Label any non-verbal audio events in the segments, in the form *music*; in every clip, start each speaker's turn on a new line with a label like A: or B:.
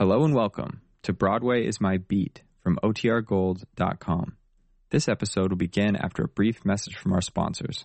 A: Hello and welcome to Broadway is My Beat from OTRGold.com. This episode will begin after a brief message from our sponsors.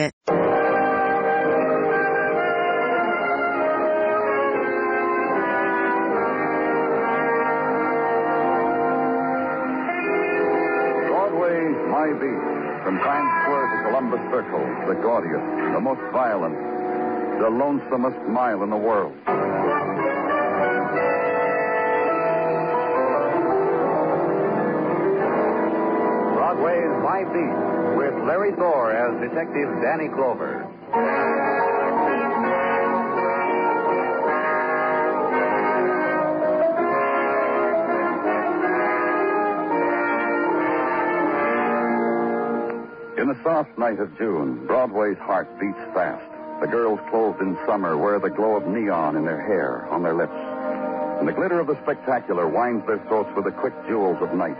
B: Broadway, My Beat. From Times Square to Columbus Circle, the gaudiest, the most violent, the lonesomest mile in the world.
C: Broadway's Beat with Larry Thor as Detective Danny Clover.
B: In the soft night of June, Broadway's heart beats fast. The girls clothed in summer wear the glow of neon in their hair, on their lips. And the glitter of the spectacular winds their throats with the quick jewels of night.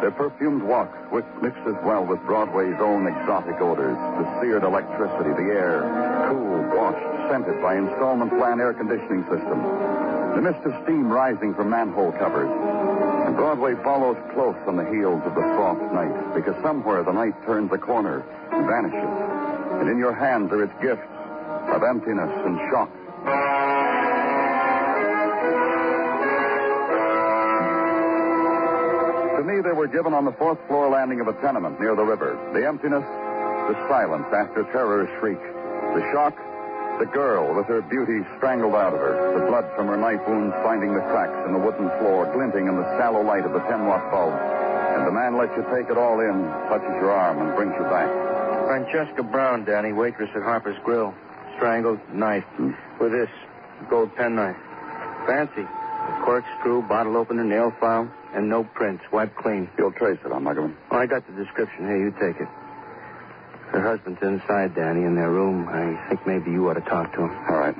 B: Their perfumed walk which mixes well with Broadway's own exotic odors, the seared electricity, the air, cool, washed, scented by installment plan air conditioning system. The mist of steam rising from manhole covers. And Broadway follows close on the heels of the soft night, because somewhere the night turns a corner and vanishes. And in your hands are its gifts of emptiness and shock. Me, they were given on the fourth floor landing of a tenement near the river. The emptiness, the silence after terror's shriek. The shock, the girl with her beauty strangled out of her. The blood from her knife wounds finding the cracks in the wooden floor, glinting in the sallow light of the 10 watt bulb. And the man lets you take it all in, touches your arm, and brings you back.
D: Francesca Brown, Danny, waitress at Harper's Grill. Strangled, knifed. Hmm. With this gold penknife. Fancy. A corkscrew, bottle opener, nail file, and no prints. Wiped clean.
B: You'll trace it, huh, Muggavan?
D: Oh, I got the description. Here, you take it. Her husband's inside, Danny, in their room. I think maybe you ought to talk to him.
B: All right.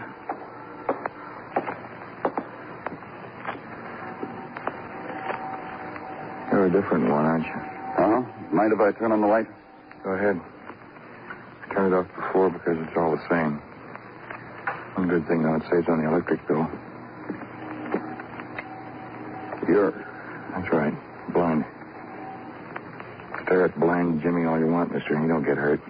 E: You're a different one, aren't you?
B: Uh-huh. Mind if I turn on the light?
E: Go ahead. I turned it off before because it's all the same. One good thing, though, it saves on the electric bill.
B: You're...
E: That's right. Blind. Stare at blind Jimmy all you want, mister. You don't get hurt.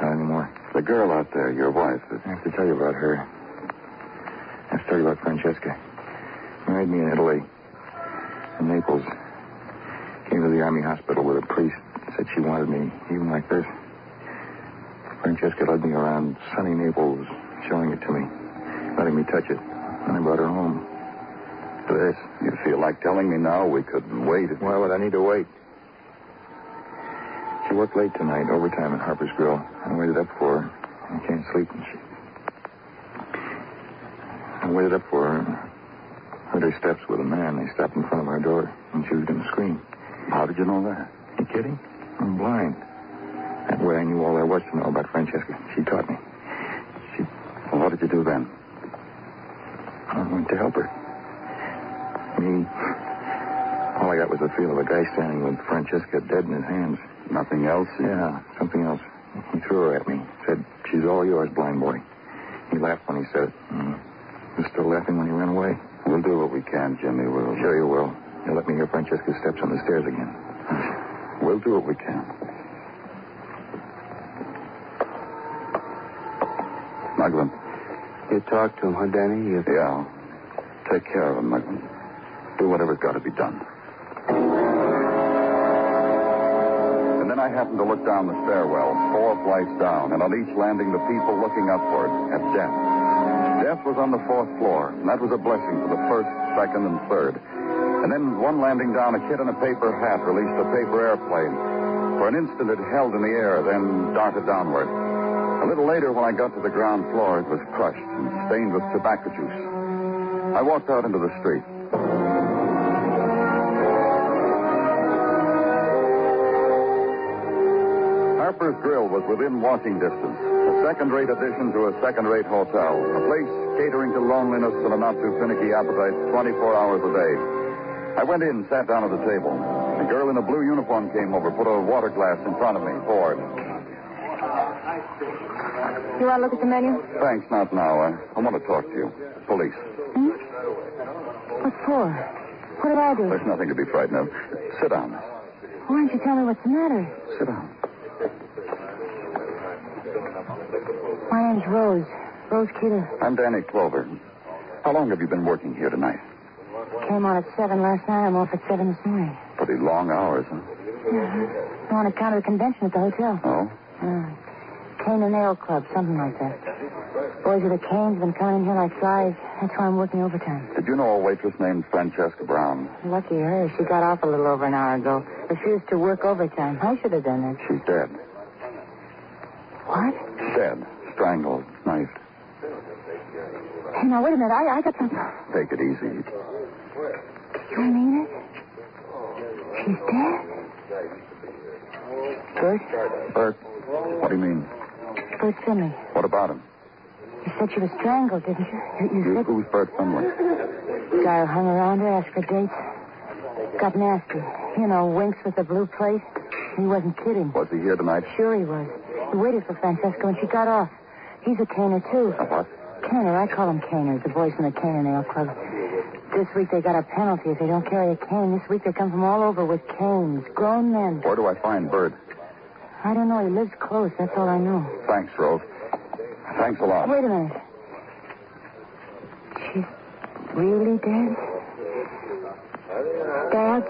E: Not anymore.
B: The girl out there, your wife.
E: I have to tell you about her. I have to tell you about Francesca. Married me in Italy. In Naples. Came to the army hospital with a priest. Said she wanted me even like this. Francesca led me around sunny Naples, showing it to me. Letting me touch it. And I brought her home.
B: You feel like telling me now we couldn't wait?
E: Why would I need to wait? She worked late tonight, overtime at Harper's Grill. I waited up for her. I can't sleep. And she... I waited up for her. Heard her steps with a man. They stopped in front of our door, and she was going to scream.
B: How did you know that?
E: You kidding? I'm blind. That way I knew all there was to know about Francesca. She taught me. She...
B: Well, what did you do then?
E: I went to help her. Me... All I got was the feel of a guy standing with Francesca dead in his hands.
B: Nothing else?
E: Yeah, something else. He threw her at me. Said, she's all yours, blind boy. He laughed when he said it. Mm. He was still laughing when he ran away.
B: We'll do what we can, Jimmy. We'll...
E: Sure you will. You'll let me hear Francesca's steps on the stairs again.
B: We'll do what we can. Muggavan.
D: You talk to him, huh, Danny? You...
B: Yeah. Take care of him, Muggavan. Do whatever's got to be done. And then I happened to look down the stairwell, four flights down, and on each landing, the people looking upward at death. Death was on the fourth floor, and that was a blessing for the first, second, and third. And then one landing down, a kid in a paper hat released a paper airplane. For an instant, it held in the air, then darted downward. A little later, when I got to the ground floor, it was crushed and stained with tobacco juice. I walked out into the street. Harper's Grill was within walking distance. A second-rate addition to a second-rate hotel. A place catering to loneliness and a not-too-finicky appetite 24 hours a day. I went in, sat down at the table. A girl in a blue uniform came over, put a water glass in front of me, poured.
F: You want to look at the menu?
B: Thanks, not now. I, I want to talk to you. Police.
F: Hmm? What for? What did I do?
B: There's nothing to be frightened of. Sit down.
F: Why don't you tell me what's the matter?
B: Sit down.
F: My name's Rose. Rose Keeler.
B: I'm Danny Clover. How long have you been working here tonight?
F: Came on at 7 last night. I'm off at 7 this morning.
B: Pretty long hours, huh?
F: Uh-huh. On account of the convention at the hotel.
B: Oh?
F: Uh, Cane and Ale Club, something like that. Boys with the canes have been coming in here like flies. That's why I'm working overtime.
B: Did you know a waitress named Francesca Brown?
F: Lucky her. She got off a little over an hour ago. Refused to work overtime. I should have done that.
B: She's dead.
F: What?
B: Dead. Strangled. Knifed.
F: Hey, now, wait a minute. I, I got some...
B: Take it easy.
F: You mean it? She's dead? Bert?
B: Bert? What do you mean?
F: Bert Finley.
B: What about him?
F: You said she was strangled, didn't you? You, you
B: You,
F: said...
B: who's Bert Finley?
F: Guy who hung around her, asked for dates. Got nasty. You know, winks with the blue plate. He wasn't kidding.
B: Was he here tonight?
F: Sure he was. He waited for Francesca when she got off. He's a caner, too.
B: A what?
F: Caner, I call him Caner, the boys from the Cane and Ale Club. This week they got a penalty if they don't carry a cane. This week they come from all over with canes. Grown men.
B: Where do I find Bert?
F: I don't know. He lives close. That's all I know.
B: Thanks, Rose. Thanks a lot.
F: Wait a minute. She's really dead? Stabbed?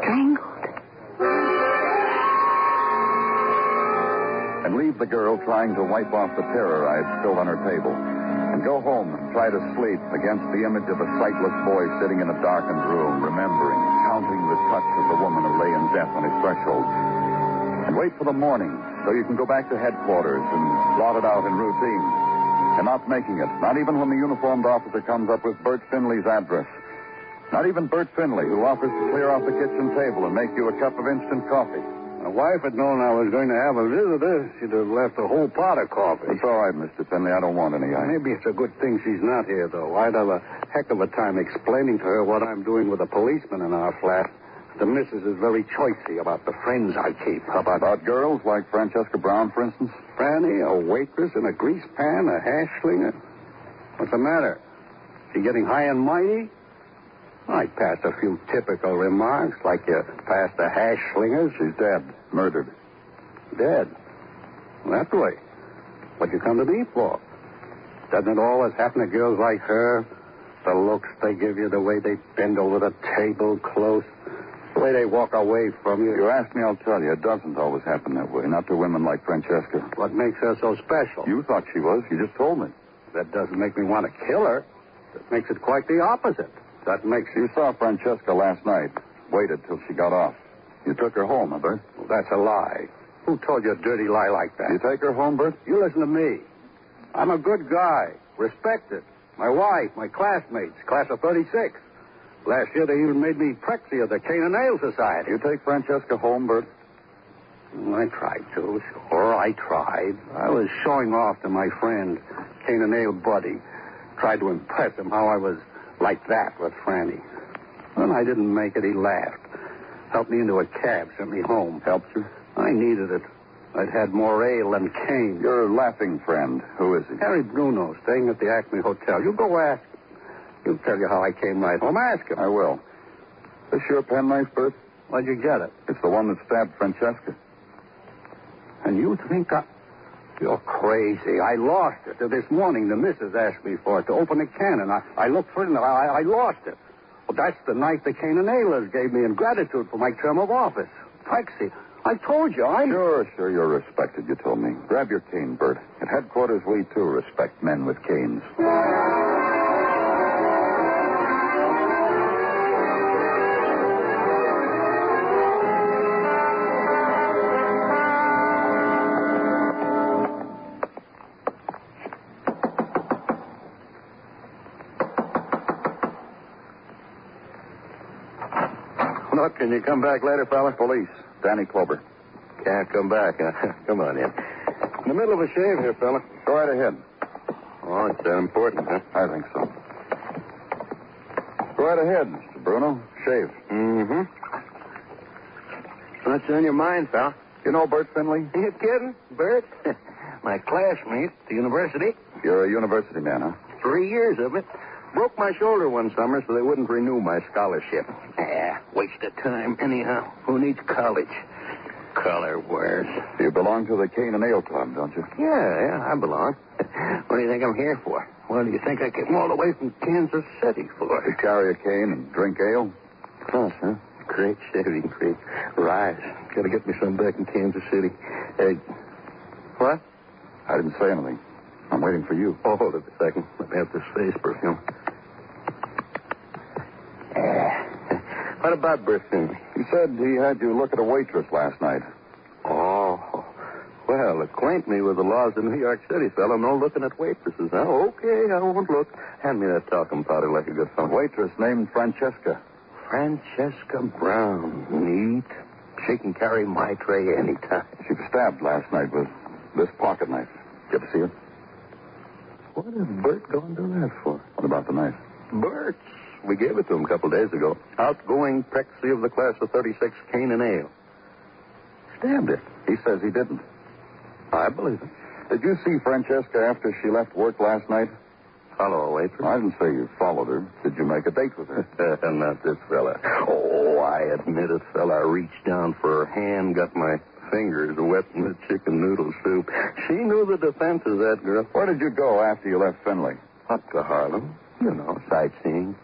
F: Strangled?
B: And leave the girl trying to wipe off the terror I had spilled on her table. And go home and try to sleep against the image of a sightless boy sitting in a darkened room, remembering, counting the touch of the woman who lay in death on his threshold. And wait for the morning so you can go back to headquarters and blot it out in routine. And not making it, not even when the uniformed officer comes up with Bert Finley's address. Not even Bert Finley, who offers to clear off the kitchen table and make you a cup of instant coffee.
G: My wife had known I was going to have a visitor. She'd have left a whole pot of coffee.
B: It's all right, Mr. Finley. I don't want any. I...
G: Maybe it's a good thing she's not here, though. I'd have a heck of a time explaining to her what I'm doing with a policeman in our flat. The missus is very choicy about the friends I keep. How About
B: About girls like Francesca Brown, for instance?
G: Franny, a waitress in a grease pan, a hash slinger. What's the matter? She getting high and mighty? I passed a few typical remarks, like uh, you passed the hash slingers.
B: She's dead. Murdered.
G: Dead. That way. What you come to me for? Doesn't it always happen to girls like her? The looks they give you, the way they bend over the table close, the way they walk away from you.
B: You ask me, I'll tell you. It doesn't always happen that way. Not to women like Francesca.
G: What makes her so special?
B: You thought she was. You just told me.
G: That doesn't make me want to kill her. That makes it quite the opposite. That makes
B: You saw Francesca last night. Waited till she got off. You took her home, huh, Bert?
G: Well, that's a lie. Who told you a dirty lie like that?
B: You take her home, Bert?
G: You listen to me. I'm a good guy, respected. My wife, my classmates, class of 36. Last year they even made me Prexy of the Cane and Ale Society.
B: You take Francesca home, Bert?
G: I tried to, sure, I tried. I was showing off to my friend, Cane and Ale Buddy. Tried to impress him how I was like that with Franny. When I didn't make it, he laughed. Helped me into a cab, sent me home.
B: Helped you?
G: I needed it. I'd had more ale than cane.
B: Your laughing friend. Who is he?
G: Harry Bruno, staying at the Acme Hotel. You go ask him. He'll tell you how I came right home. Ask him.
B: I will. This your penknife, Bert?
G: Where'd you get it?
B: It's the one that stabbed Francesca.
G: And you think I... You're crazy. I lost it. This morning, the missus asked me for it to open a can, I, I looked for it, and I, I lost it. Well, that's the knife the cane and nailers gave me in gratitude for my term of office. Prexy, I told you, I'm...
B: Sure, sure, you're respected, you told me. Grab your cane, Bert. At headquarters, we too respect men with canes.
G: Can you come back later, fella?
B: Police. Danny Clover.
D: Can't come back, huh? *laughs* come on in. In the middle of a shave here, fella.
B: Go right ahead.
D: Oh, it's that important, huh?
B: I think so. Go right ahead, Mr. Bruno. Shave.
D: Mm-hmm. What's on your mind, pal?
B: You know Bert Finley? *laughs*
D: You kidding, Bert? *laughs* My classmate at the university.
B: You're a university man, huh?
D: Three years of it. Broke my shoulder one summer so they wouldn't renew my scholarship. Ah, waste of time. Anyhow, who needs college? Color wears.
B: You belong to the Cane and Ale Club, don't you?
D: Yeah, yeah, I belong. *laughs* what do you think I'm here for? What do you think I came all the way from Kansas City for?
B: To carry a cane and drink ale?
D: Us, huh? Great shaving cream. Rise. Gotta get me some back in Kansas City. Hey, what?
B: I didn't say anything. I'm waiting for you.
D: Oh, hold it a second. Let me have this face perfume. What about Berthin?
B: He said he had you look at a waitress last night.
D: Oh. Well, acquaint me with the laws of New York City, fellow. No looking at waitresses. Now, okay, I won't look. Hand me that talcum powder like a good fellow.
B: Waitress named Francesca.
D: Francesca Brown. Neat. She can carry my tray anytime.
B: She was stabbed last night with this pocket knife. Did you ever see it?
D: What is Bert going to do that for?
B: What about the knife?
D: Bert's. We gave it to him a couple days ago. Outgoing Prexy of the class of 36, Cane and Ale. Stabbed it.
B: He says he didn't.
D: I believe it.
B: Did you see Francesca after she left work last night?
D: Follow a waitress?
B: I didn't say you followed her. Did you make a date with her? *laughs*
D: Not this fella. Oh, I admit it, fella. I reached down for her hand, got my fingers wet in the chicken noodle soup. She knew the defenses, that girl.
B: Where did you go after you left Finley?
D: Up to Harlem. You know, sightseeing.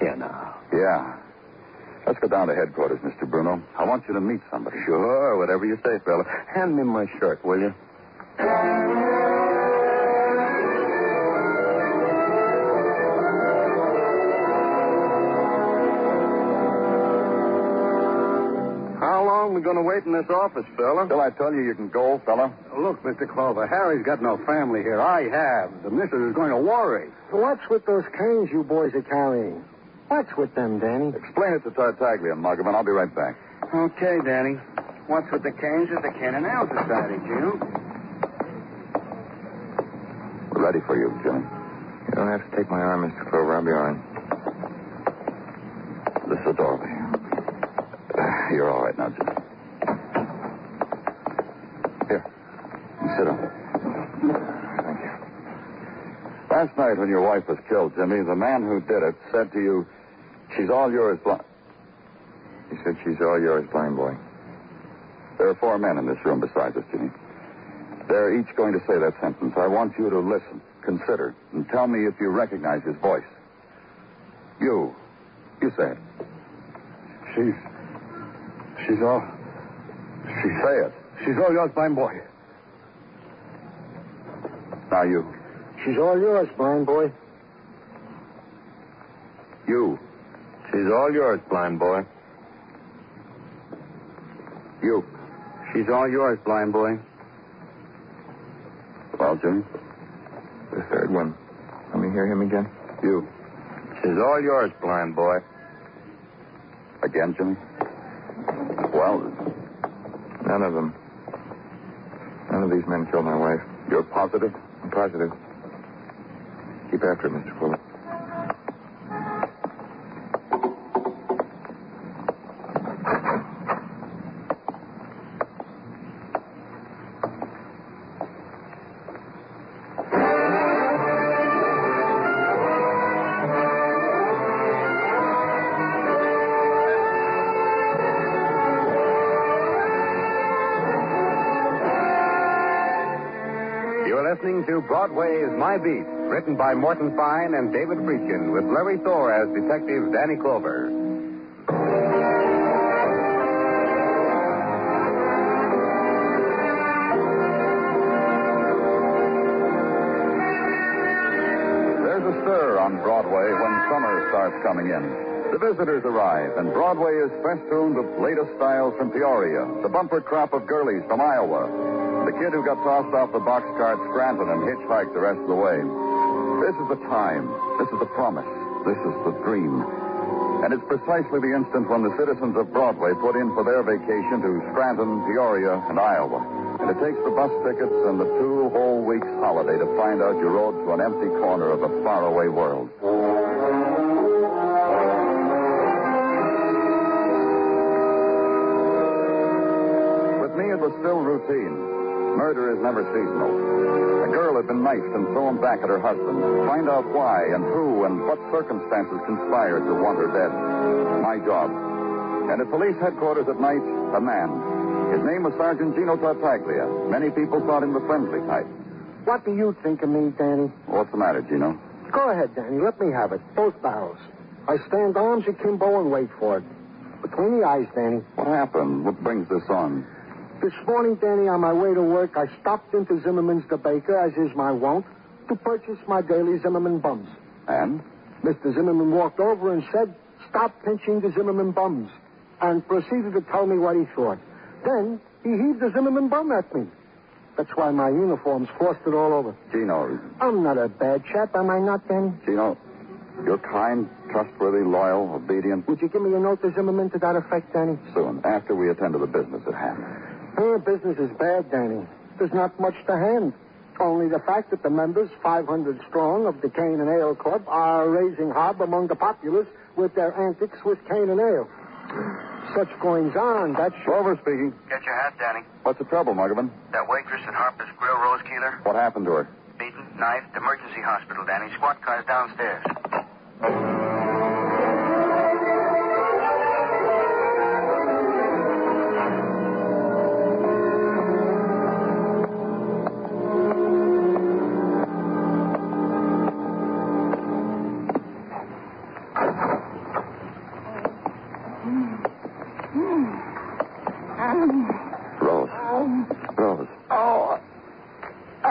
D: Yeah, now.
B: Yeah. Let's go down to headquarters, Mr. Bruno. I want you to meet somebody.
D: Sure, whatever you say, fella. Hand me my shirt, will you? How long we going to wait in this office, fella?
B: Till I tell you you can go, fella.
G: Look, Mr. Clover, Harry's got no family here. I have. The missus is going to worry.
H: What's with those canes you boys are carrying? What's with them, Danny?
B: Explain it to Tartaglia, Muggavan. I'll be right back.
G: Okay, Danny. What's with the canes at the Cane and Ale Society, Jim?
B: We're ready for you, Jimmy.
E: You don't have to take my arm, Mr. Clover. I'll be all right.
B: This is Dorothy. Uh, you're all right now, Jimmy. Here. Sit down.
E: Thank you.
B: Last night when your wife was killed, Jimmy, the man who did it said to you, she's all yours, blind.
E: He said she's all yours, blind boy.
B: There are four men in this room besides us, Jimmy. They're each going to say that sentence. I want you to listen, consider, and tell me if you recognize his voice. You. You say it.
G: She's. She's all.
B: She say it.
G: She's all yours, blind boy.
B: Now you.
H: She's all yours, blind boy.
B: You.
D: She's all yours, blind boy.
B: You.
G: She's all yours, blind boy.
B: Well, Jimmy?
E: The third one. Let me hear him again.
B: You.
D: She's all yours, blind boy.
B: Again, Jimmy? Well,
E: None of them. None of these men killed my wife.
B: you're positive?
E: I'm positive. Keep after it, Mr. Fuller.
C: Listening to Broadway's My Beat, written by Morton Fine and David Friedkin, with Larry Thor as Detective Danny Clover.
B: There's a stir on Broadway when summer starts coming in. The visitors arrive, and Broadway is festooned with latest styles from Peoria, the bumper crop of girlies from Iowa, the kid who got tossed off the boxcar at Scranton and hitchhiked the rest of the way. This is the time. This is the promise. This is the dream. And it's precisely the instant when the citizens of Broadway put in for their vacation to Scranton, Peoria, and Iowa. And it takes the bus tickets and the two whole weeks' holiday to find out you rode to an empty corner of a faraway world. With me, it was still routine. Murder is never seasonal. A girl had been knifed and thrown back at her husband. Find out why and who and what circumstances conspired to want her dead. My job. And at police headquarters at night, a man. His name was Sergeant Gino Tartaglia. Many people thought him the friendly type.
H: What do you think of me, Danny?
B: What's the matter, Gino?
H: Go ahead, Danny. Let me have it. Both barrels. I stand arms akimbo and wait for it. Between the eyes, Danny.
B: What happened? What brings this on?
H: This morning, Danny, on my way to work, I stopped into Zimmerman's the baker, as is my wont, to purchase my daily Zimmerman bums.
B: And?
H: Mr. Zimmerman walked over and said, Stop pinching the Zimmerman bums, and proceeded to tell me what he thought. Then he heaved the Zimmerman bum at me. That's why my uniform's frosted all over.
B: Gino.
H: I'm not a bad chap, am I not, Danny?
B: Gino, you're kind, trustworthy, loyal, obedient.
H: Would you give me a note to Zimmerman to that effect, Danny?
B: Soon, after we attend to the business at hand.
H: Her business is bad, Danny. There's not much to hand. Only the fact that the members, 500 strong, of the Cane and Ale Club are raising hob among the populace with their antics with cane and ale. Such goings on, that's
B: Grover speaking.
D: Get your hat, Danny.
B: What's the trouble, Muggavan?
D: That waitress at Harper's Grill, Rose Keeler,
B: What happened to her?
D: beaten, knifed, emergency hospital, Danny. Squad car's downstairs. *laughs*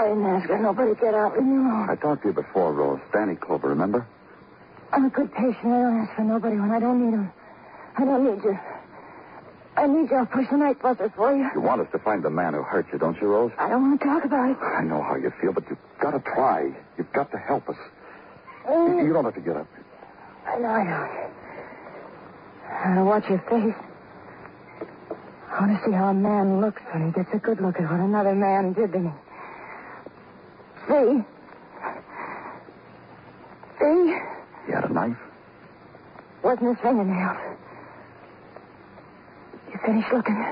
F: I didn't ask her. Nobody to get out. Leave me alone.
B: I talked to you before, Rose. Danny Clover, remember?
F: I'm a good patient. I don't ask for nobody when I don't need them. I don't need you. I need you. I'll push the night buses for you.
B: You want us to find the man who hurt you, don't you, Rose?
F: I don't want to talk about it.
B: I know how you feel, but you've got to try. You've got to help us.
F: Mm.
B: You don't have to get up.
F: I know, I know. I want to watch your face. I want to see how a man looks when he gets a good look at what another man did to me. See? See?
B: He had a knife.
F: Wasn't his fingernails. You finished looking?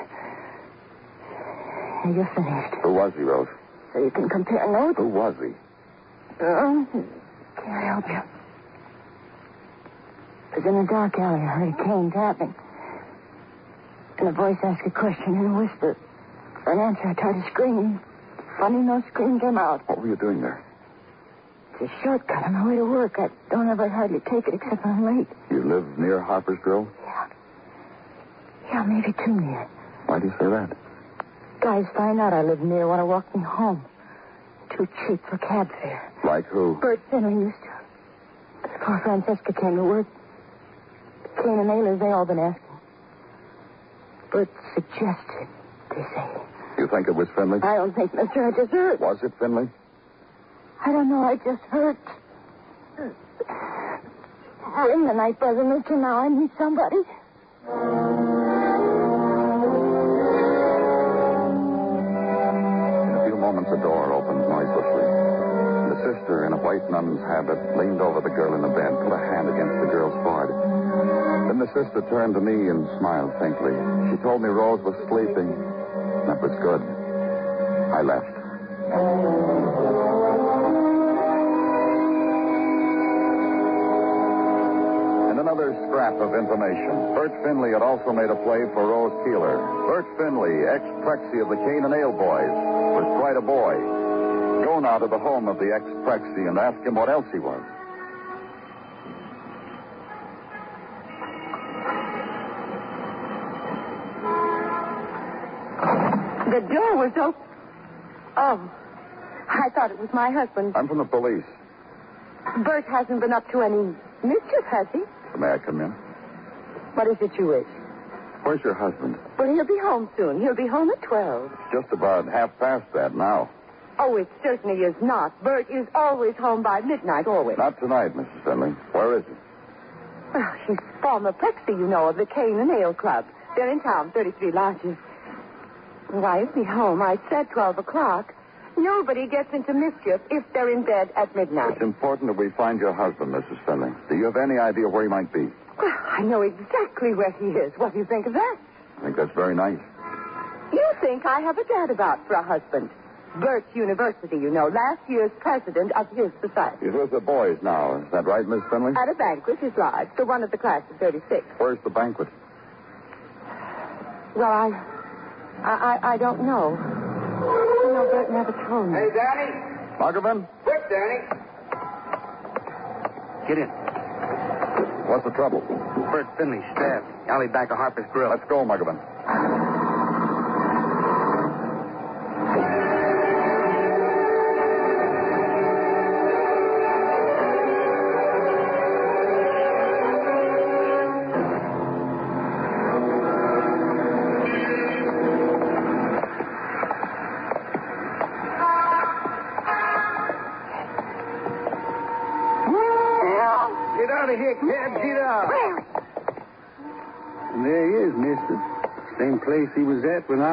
F: You're finished.
B: Who was he, Rose?
F: So you can compare notes?
B: Who was he?
F: Oh, can't help you. It was in a dark alley. I heard a cane tapping. And a voice asked a question in a whisper. For an answer, I tried to scream. Funny, no scream came out.
B: What were you doing there?
F: It's a shortcut on my way to work. I don't ever hardly take it except when I'm late.
B: You live near Harper's Grill?
F: Yeah. Yeah, maybe too near.
B: Why do you say that?
F: Guys find out I live near want to walk me home. Too cheap for cab fare.
B: Like who?
F: Bert Finley used to. Before Francesca came to work, Kane and Ayler's, they all been asking. Bert suggested, they say.
B: You think it was Finley?
F: I don't think, mister. I just heard.
B: Was it Finley?
F: I don't know. I just heard. Ring the night buzzer, mister. Now I need somebody.
B: In a few moments, a door opened noiselessly. The sister, in a white nun's habit, leaned over the girl in the bed, put a hand against the girl's forehead. Then the sister turned to me and smiled faintly. She told me Rose was sleeping. That was good. I left. And another scrap of information. Bert Finley had also made a play for Rose Keeler. Bert Finley, ex-Prexy of the Cane and Ale Boys, was quite a boy. Go now to the home of the ex-Prexy and ask him what else he was.
F: The door was open. Oh. I thought it was my husband.
B: I'm from the police.
F: Bert hasn't been up to any mischief, has he?
B: May I come in?
F: What is it you wish?
B: Where's your husband?
F: Well, he'll be home soon. He'll be home at 12.
B: Just about half past that now.
F: Oh, it certainly is not. Bert is always home by midnight, always.
B: Not tonight, Mrs. Finley. Where is he?
I: Well, she's former Prexy, you know, of the Cane and Ale Club. They're in town, 33 lodges. Why isn't he home? I said 12 o'clock. Nobody gets into mischief if they're in bed at midnight.
B: It's important that we find your husband, Mrs. Finley. Do you have any idea where he might be?
I: Well, I know exactly where he is. What do you think of that?
B: I think that's very nice.
I: You think I have a dad about for a husband. Birch University, you know, last year's president of his society.
B: He's with the boys now. Is that right, Miss Finley?
I: At a banquet, his lodge, the one of the class of 36.
B: Where's the banquet?
I: Well, I, I, I, I don't know. You know, Bert never told me.
D: Hey, Danny.
B: Muggavan?
D: Quick, Danny. Get in.
B: What's the trouble?
D: Bert Finley stabbed. Alley back of Harper's Grill.
B: Let's go,
G: Muggavan.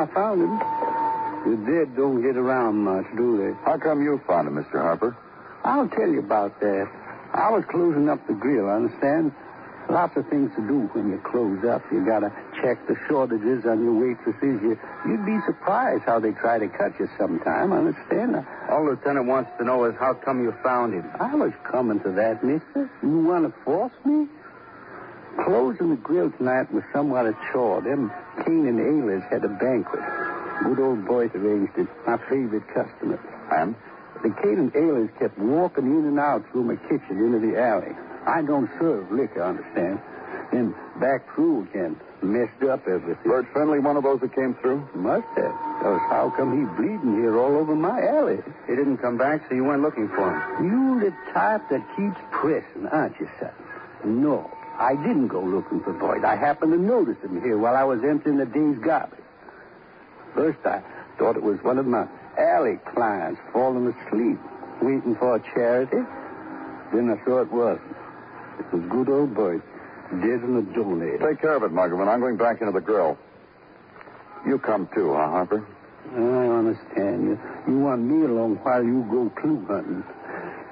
G: I found him. The dead don't get around much, do they?
B: How come you found him, Mr. Harper?
G: I'll tell you about that. I was closing up the grill, understand? Lots of things to do when you close up. You gotta check the shortages on your waitresses. You, you'd be surprised how they try to cut you sometime, understand?
D: All Lieutenant wants to know is how come you found him.
G: I was coming to that, mister. You want to force me? Closing the grill tonight was somewhat a chore. Them Kane and Aylers had a banquet. Good old boys arranged it. My favorite customer.
B: And?
G: The Kane and Aylers kept walking in and out through my kitchen into the alley. I don't serve liquor, understand? Then back crew again messed up everything.
B: Bert Finley, one of those that came through?
G: Must have. Else how come he bleeding here all over my alley?
D: He didn't come back, so you went looking for him.
G: You the type that keeps pressing, aren't you, son? No, I didn't go looking for Boyd. I happened to notice him here while I was emptying the day's garbage. First, I thought it was one of my alley clients falling asleep, waiting for a charity. Then I saw it wasn't. It was good old Boyd, dead in the donator.
B: Take care of it, Muggavan. I'm going back into the grill. You come too, huh, Harper?
G: I understand you. You want me along while you go clue hunting.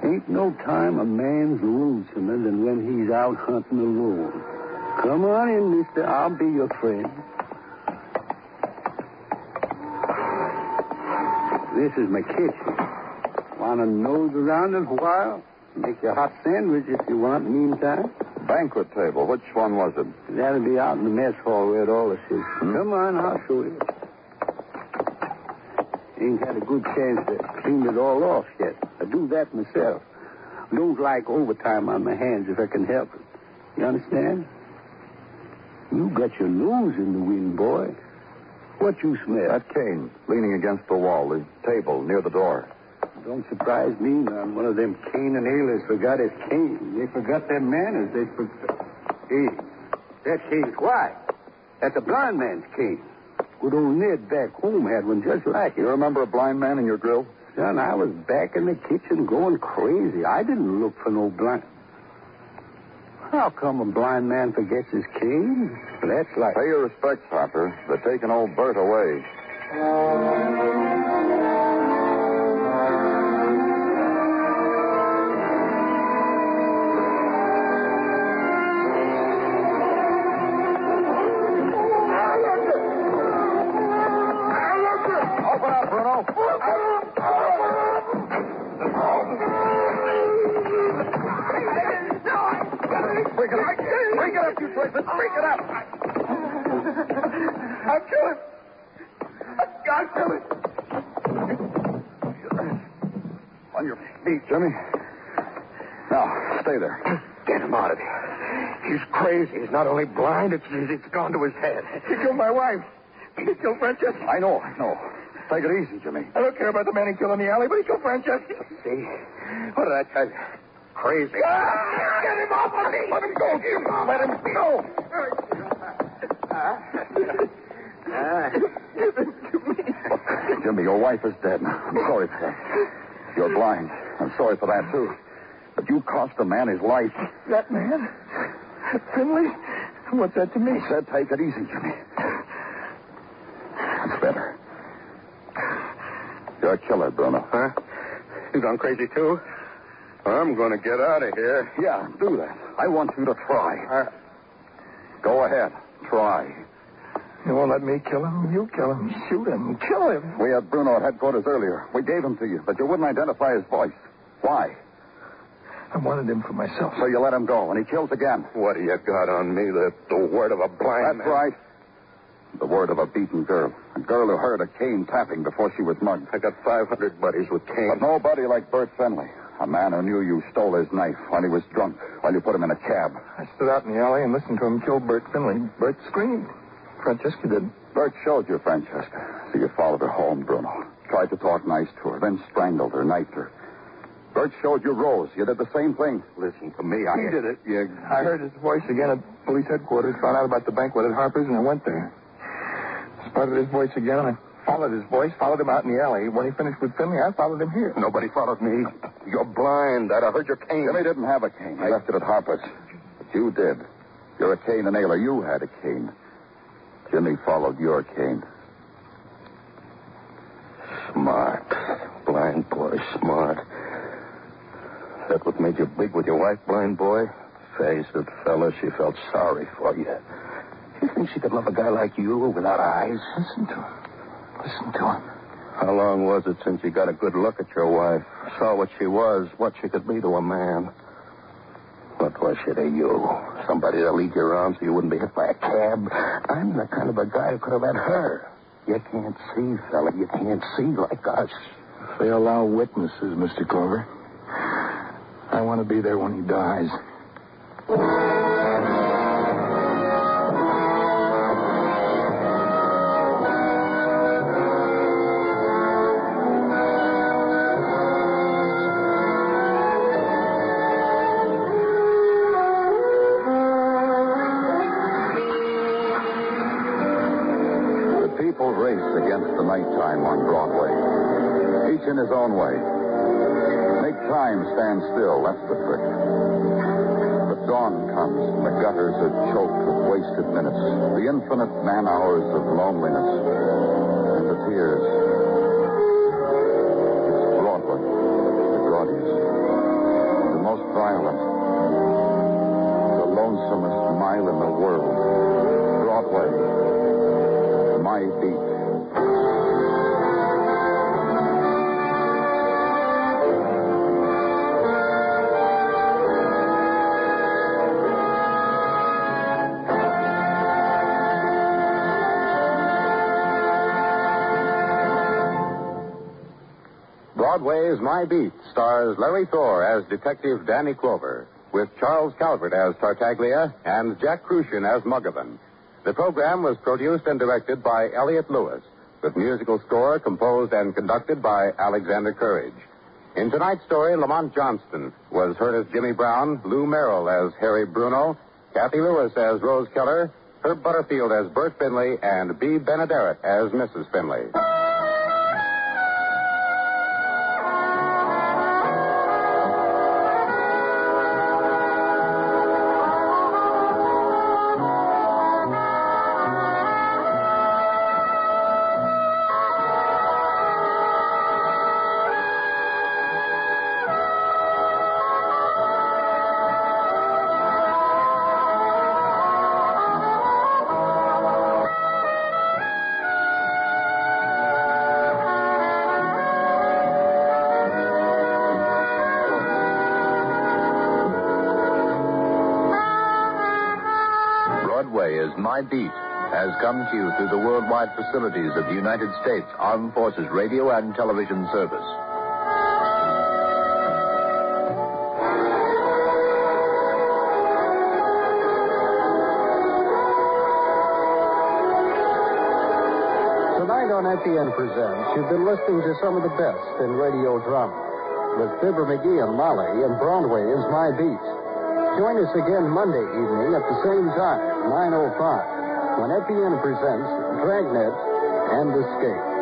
G: Ain't no time a man's lonesomer than when he's out hunting alone. Come on in, mister. I'll be your friend. This is my kitchen. Want to nose around it a while? Make you a hot sandwich if you want, meantime.
B: Banquet table. Which one was it?
G: That'll be out in the mess hall where it all is. Come on, I'll show you. Ain't had a good chance to clean it all off yet. I do that myself. Don't like overtime on my hands if I can help it. You understand? You got your nose in the wind, boy. What you smell?
B: That cane, leaning against the wall, the table near the door.
G: Don't surprise me none. One of them Cane and Ailers forgot his cane. They forgot their manners. They forgot. Hey, that cane's white. That's a blind man's cane. Good old Ned back home had one just like it.
B: You remember a blind man in your grill?
G: Son, I was back in the kitchen going crazy. I didn't look for no blind. How come a blind man forgets his cane? That's like.
B: Pay your respects, Harper. They're taking old Bert away. Jimmy. Now, stay there. *clears throat*
H: Get him out of here. He's crazy. He's not only blind, it's, it's gone to his head. He killed my wife. He killed Francesca.
B: I know, I know. Take it easy, Jimmy.
H: I don't care about the man he killed in the alley, but he killed Francesca. See? What did I tell you? Crazy. Ah, get him off of me! Let him go. Let him go. Give him to me.
B: Jimmy, your wife is dead. I'm sorry for that. You're blind. I'm sorry for that, too. But you cost a man his life.
H: That man?
J: Finley? What's that to me?
B: I said take it easy, Jimmy. It's better. You're a killer, Bruno.
D: Huh? You gone crazy, too? I'm going to get out of here.
B: Yeah, do that. I want you to try. Uh, Go ahead. Try.
J: You won't let me kill him. You kill him. Shoot him. Kill him.
B: We had Bruno at headquarters earlier. We gave him to you, but you wouldn't identify his voice. Why?
J: I wanted him for myself.
B: So you let him go, and he kills again.
D: What do you got on me? The, the word of a blind
B: That's right. The word of a beaten girl. A girl who heard a cane tapping before she was mugged.
D: I got 500 buddies with cane.
B: But nobody like Bert Finley. A man who knew you stole his knife while he was drunk, while you put him in a cab.
J: I stood out in the alley and listened to him kill Bert Finley. Bert screamed. Francesca did.
B: Bert showed you Francesca. So you followed her home, Bruno. Tried to talk nice to her, then strangled her, knifed her. Bert showed you Rose. You did the same thing.
D: Listen to me. I
J: He did it.
D: You...
J: I heard his voice again at police headquarters, found out about the banquet at Harper's, and I went there. Spotted his voice again, and I followed his voice, followed him out in the alley. When he finished with Finley, I followed him here.
D: Nobody followed me. You're blind. I'd have heard your cane.
B: Jimmy didn't have a cane. He left it at Harper's. But you did. You're a cane and nailer. You had a cane. Jimmy followed your cane.
D: Smart. Blind boy, smart. That what made you big with your wife, blind boy? Face it, fella, she felt sorry for you. You think she could love a guy like you without eyes?
J: Listen to him. Listen to him.
D: How long was it since you got a good look at your wife? Saw what she was, what she could be to a man? What was she to you? Somebody to lead you around so you wouldn't be hit by a cab? I'm the kind of a guy who could have had her. You can't see, fella. You can't see like us.
J: If they allow witnesses, Mr. Clover, I want to be there when he dies.
B: The people race against the nighttime on Broadway, each in his own way. Still, that's the trick. But dawn comes, and the gutters are choked with wasted minutes, the infinite man hours of loneliness, and the tears. It's Broadway, the gaudiest, the most violent, the lonesomest mile in the world. Broadway, my beat.
C: My Beat stars Larry Thor as Detective Danny Clover, with Charles Calvert as Tartaglia and Jack Kruschen as Muggavan. The program was produced and directed by Elliott Lewis, with musical score composed and conducted by Alexander Courage. In tonight's story, Lamont Johnson was heard as Jimmy Brown, Lou Merrill as Harry Bruno, Cathy Lewis as Rose Keller, Herb Butterfield as Bert Finley, and Bea Benaderet as Mrs. Finley.
K: You through the worldwide facilities of the United States Armed Forces Radio and Television Service.
L: Tonight on FEN Presents, you've been listening to some of the best in radio drama with Fibber McGee and Molly and Broadway is My Beat. Join us again Monday evening at the same time, 9.05, when FEN presents Dragnet and Escape.